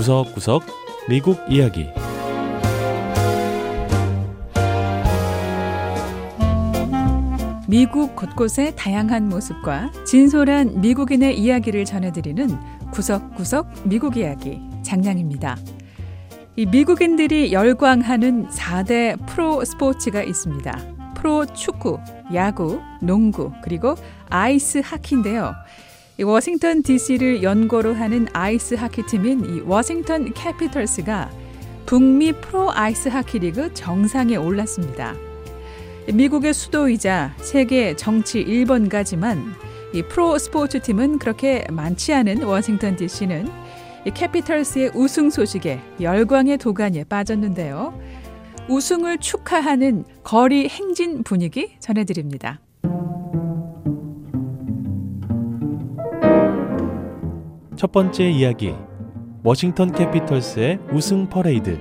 구석구석 미국 이야기 미국 곳곳의 다양한 모습과 진솔한 미국인의 이야기를 전해드리는 구석구석 미국 이야기 장량입니다. 이 미국인들이 열광하는 4대 프로 스포츠가 있습니다. 프로 축구, 야구, 농구, 그리고 아이스 하키인데요. 이 워싱턴 DC를 연고로 하는 아이스 하키 팀인 이 워싱턴 캐피털스가 북미 프로 아이스 하키 리그 정상에 올랐습니다. 미국의 수도이자 세계 정치 1번가지만 이 프로 스포츠 팀은 그렇게 많지 않은 워싱턴 DC는 이 캐피털스의 우승 소식에 열광의 도가니에 빠졌는데요. 우승을 축하하는 거리 행진 분위기 전해드립니다. 첫 번째 이야기 워싱턴 캐피털스의 우승 퍼레이드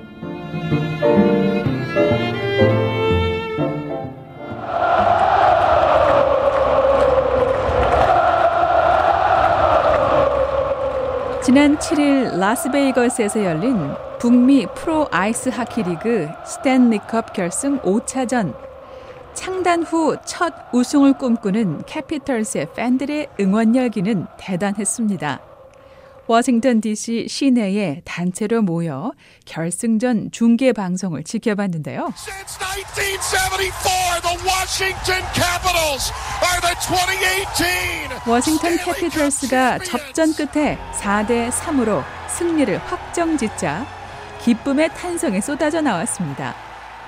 지난 7일 라스베이거스에서 열린 북미 프로 아이스 하키 리그 스탠리컵 결승 5차전 창단 후 첫 우승을 꿈꾸는 캐피털스의 팬들의 응원 열기는 대단했습니다. 워싱턴 DC 시내에 단체로 모여 결승전 중계 방송을 지켜봤는데요. Since 1974, the Washington Capitals are the 2018 워싱턴 캐피털스가 접전 끝에 4대 3으로 승리를 확정 짓자 기쁨의 탄성이 쏟아져 나왔습니다.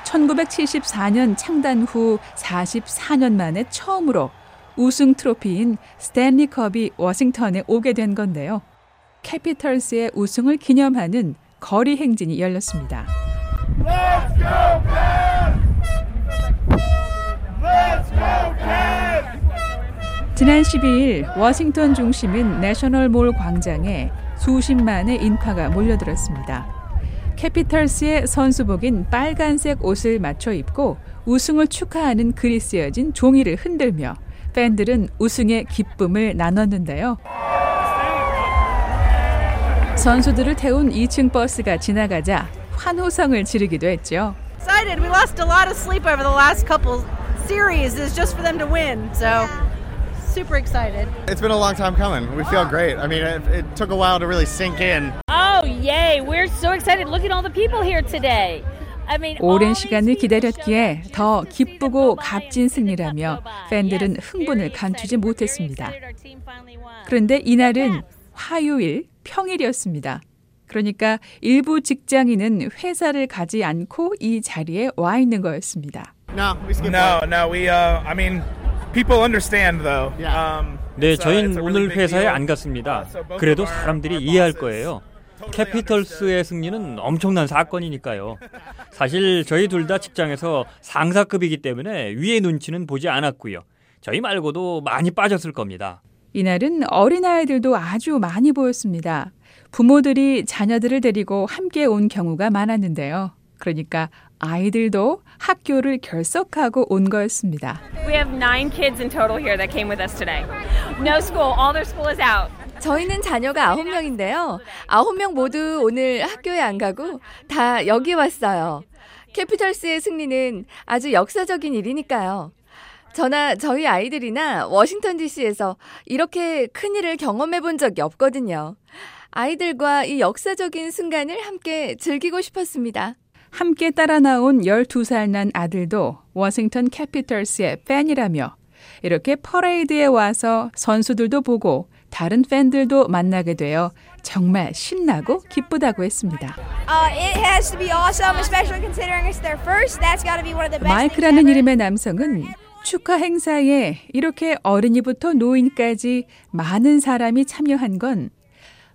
1974년 창단 후 44년 만에 처음으로 우승 트로피인 스탠리 컵이 워싱턴에 오게 된 건데요. 캐피털스의 우승을 기념하는 거리 행진이 열렸습니다. 지난 12일 워싱턴 중심인 내셔널몰 광장에 수십만의 인파가 몰려들었습니다. 캐피털스의 선수복인 빨간색 옷을 맞춰 입고 우승을 축하하는 글이 쓰여진 종이를 흔들며 팬들은 우승의 기쁨을 나눴는데요. 선수들을 태운 2층 버스가 지나가자 환호성을 지르기도 했죠. excited. We lost a lot of sleep over the last couple series is just for them to win. So super excited. It's been a long time coming. We feel great. I mean, it, it took a while to really sink in. Oh, yay. We're so excited. Look at all the people here today. I mean, 오랜 시간을 기다렸기에 더 기쁘고 값진 승리라며. 팬들은 흥분을 감추지. 못했습니다. 그런데 이날은 화요일 평일이었습니다. 그러니까 일부 직장인은 회사를 가지 않고 이 자리에 와 있는 거였습니다. No, we skipped No, work. no, we. Uh, I mean, people understand though. Yeah. Um, 네, 저희는 오늘 회사에. 안 갔습니다. 그래도 사람들이 이해할 거예요. 캐피털스의 승리는 엄청난 사건이니까요. 사실 저희 둘 다 직장에서 상사급이기 때문에 위의 눈치는 보지 않았고요. 저희 말고도 많이 빠졌을 겁니다. 이날은 어린아이들도 아주 많이 보였습니다. 부모들이 자녀들을 데리고 함께 온 경우가 많았는데요. 그러니까 아이들도 학교를 결석하고 온 거였습니다. We have nine kids in total here that came with us today. No school, all their school is out. 저희는 자녀가 9명인데요. 9명 모두 오늘 학교에 안 가고 다 여기 왔어요. 캐피털스의 승리는 아주 역사적인 일이니까요. 저나 저희 아이들이나 워싱턴 DC에서 이렇게 큰 일을 경험해 본 적이 없거든요. 아이들과 이 역사적인 순간을 함께 즐기고 싶었습니다. 함께 따라 나온 12살 난 아들도 워싱턴 캐피털스의 팬이라며 이렇게 퍼레이드에 와서 선수들도 보고 다른 팬들도 만나게 되어 정말 신나고 기쁘다고 했습니다. Uh, awesome, things 마이크라는. 이름의 남성은 축하 행사에 이렇게 어린이부터 노인까지 많은 사람이 참여한 건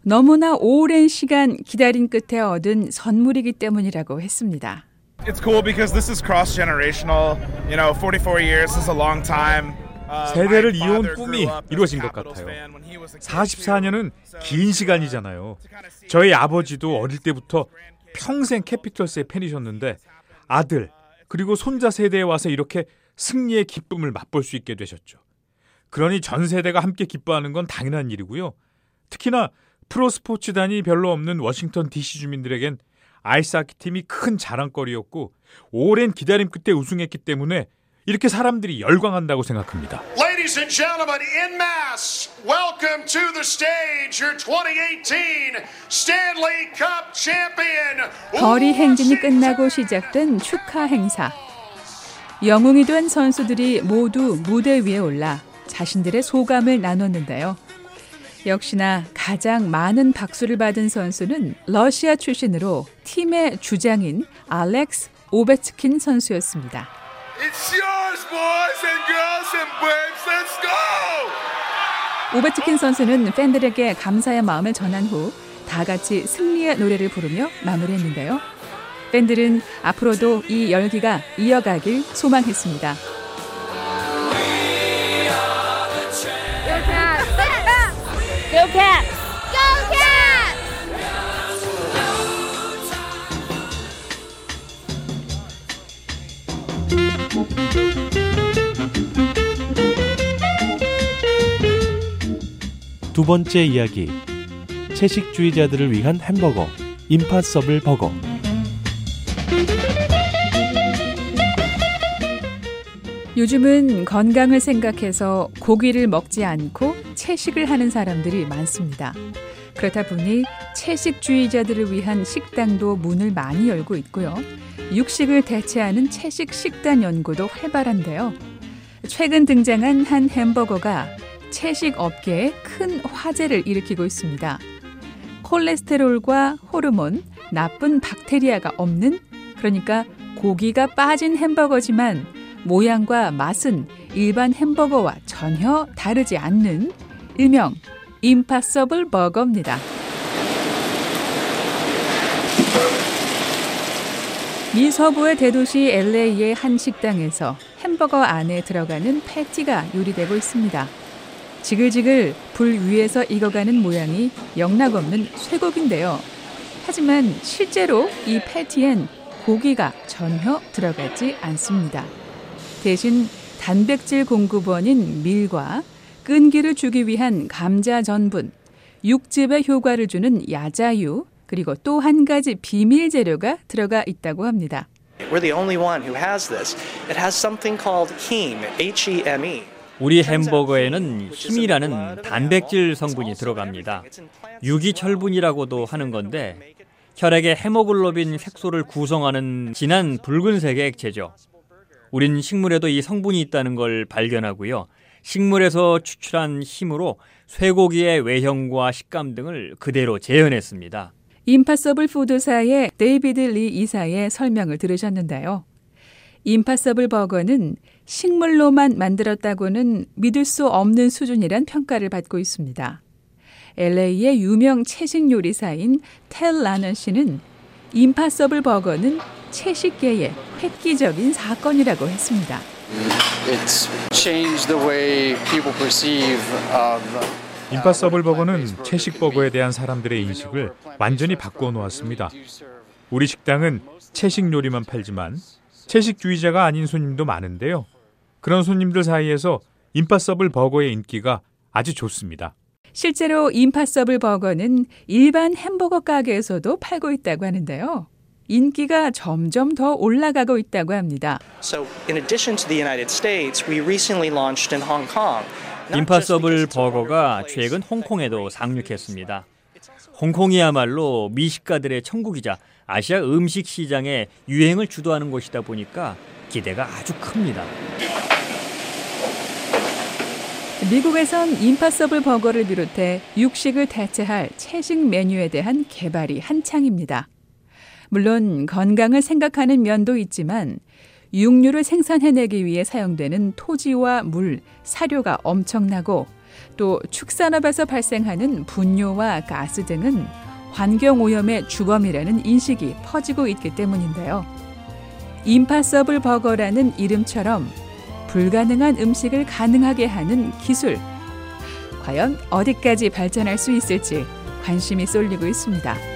너무나 오랜 시간 기다린 끝에 얻은 선물이기 때문이라고 했습니다. It's cool because this is cross generational. You know, 44 years is a long time. Uh, 세대를 이어온 꿈이 이루어진 것 같아요. fan when he was a kid 44년은 too. 긴 시간이잖아요. 저희 아버지도 어릴 때부터 평생 캐피털스의 팬이셨는데 아들 그리고 손자 세대에 와서 이렇게 승리의 기쁨을 맛볼 수 있게 되셨죠. 그러니 전 세대가 함께 기뻐하는 건 당연한 일이고요. 특히나 프로 스포츠단이 별로 없는 워싱턴 DC 주민들에겐 아이스하키 팀이 큰 자랑거리였고 오랜 기다림 끝에 우승했기 때문에 이렇게 사람들이 열광한다고 생각합니다. Ladies and gentlemen, in mass, welcome to the stage your 2018 Stanley Cup champion. 거리 행진이 끝나고 시작된 축하 행사. 영웅이 된 선수들이 모두 무대 위에 올라 자신들의 소감을 나눴는데요. 역시나 가장 많은 박수를 받은 선수는 러시아 출신으로 팀의 주장인 알렉스 오베츠킨 선수였습니다. Yours! 오베츠킨 선수는 팬들에게 감사의 마음을 전한 후 다 같이 승리의 노래를 부르며 마무리했는데요. 팬들은 앞으로도 이 열기가 이어가길 소망했습니다. 두 번째 이야기 채식주의자들을 위한 햄버거 임파서블 버거 요즘은 건강을 생각해서 고기를 먹지 않고 채식을 하는 사람들이 많습니다. 그렇다 보니 채식주의자들을 위한 식당도 문을 많이 열고 있고요. 육식을 대체하는 채식 식단 연구도 활발한데요. 최근 등장한 한 햄버거가 채식 업계에 큰 화제를 일으키고 있습니다. 콜레스테롤과 호르몬, 나쁜 박테리아가 없는 그러니까 고기가 빠진 햄버거지만 모양과 맛은 일반 햄버거와 전혀 다르지 않는 일명 임파서블 버거입니다. 미 서부의 대도시 LA의 한 식당에서 햄버거 안에 들어가는 패티가 요리되고 있습니다. 지글지글 불 위에서 익어가는 모양이 영락없는 쇠고기인데요. 하지만 실제로 이 패티엔 고기가 전혀 들어가지 않습니다. 대신 단백질 공급원인 밀과 끈기를 주기 위한 감자 전분, 육즙의 효과를 주는 야자유, 그리고 또 한 가지 비밀 재료가 들어가 있다고 합니다. We're the only one who has this. It has something called heme, H-E-M-E. 우리 햄버거에는 힘이라는 단백질 성분이 들어갑니다. 유기철분이라고도 하는 건데 혈액의 헤모글로빈 색소를 구성하는 진한 붉은색의 액체죠. 우린 식물에도 이 성분이 있다는 걸 발견하고요. 식물에서 추출한 힘으로 쇠고기의 외형과 식감 등을 그대로 재현했습니다. 임파서블 푸드사의 데이비드 리 이사의 설명을 들으셨는데요. 임파서블 버거는 식물로만 만들었다고는 믿을 수 없는 수준이란 평가를 받고 있습니다. LA의 유명 채식 요리사인 텔 라넌 씨는 임파서블 버거는 채식계의 획기적인 사건이라고 했습니다. It's changed the way people perceive of 임파서블 버거는 채식 버거에 대한 사람들의 인식을 완전히 바꾸어 놓았습니다. 우리 식당은 채식 요리만 팔지만 채식주의자가 아닌 손님도 많은데요. 그런 손님들 사이에서 임파서블 버거의 인기가 아주 좋습니다. 실제로 임파서블 버거는 일반 햄버거 가게에서도 팔고 있다고 하는데요. 인기가 점점 더 올라가고 있다고 합니다. So, in addition to the United States, we recently launched in Hong Kong. 임파서블 버거가 최근 홍콩에도 상륙했습니다. 홍콩이야말로 미식가들의 천국이자 아시아 음식 시장의 유행을 주도하는 곳이다 보니까 기대가 아주 큽니다. 미국에선 임파서블 버거를 비롯해 육식을 대체할 채식 메뉴에 대한 개발이 한창입니다. 물론 건강을 생각하는 면도 있지만 육류를 생산해내기 위해 사용되는 토지와 물, 사료가 엄청나고 또 축산업에서 발생하는 분뇨와 가스 등은 환경 오염의 주범이라는 인식이 퍼지고 있기 때문인데요. 임파서블 버거라는 이름처럼 불가능한 음식을 가능하게 하는 기술. 과연 어디까지 발전할 수 있을지 관심이 쏠리고 있습니다.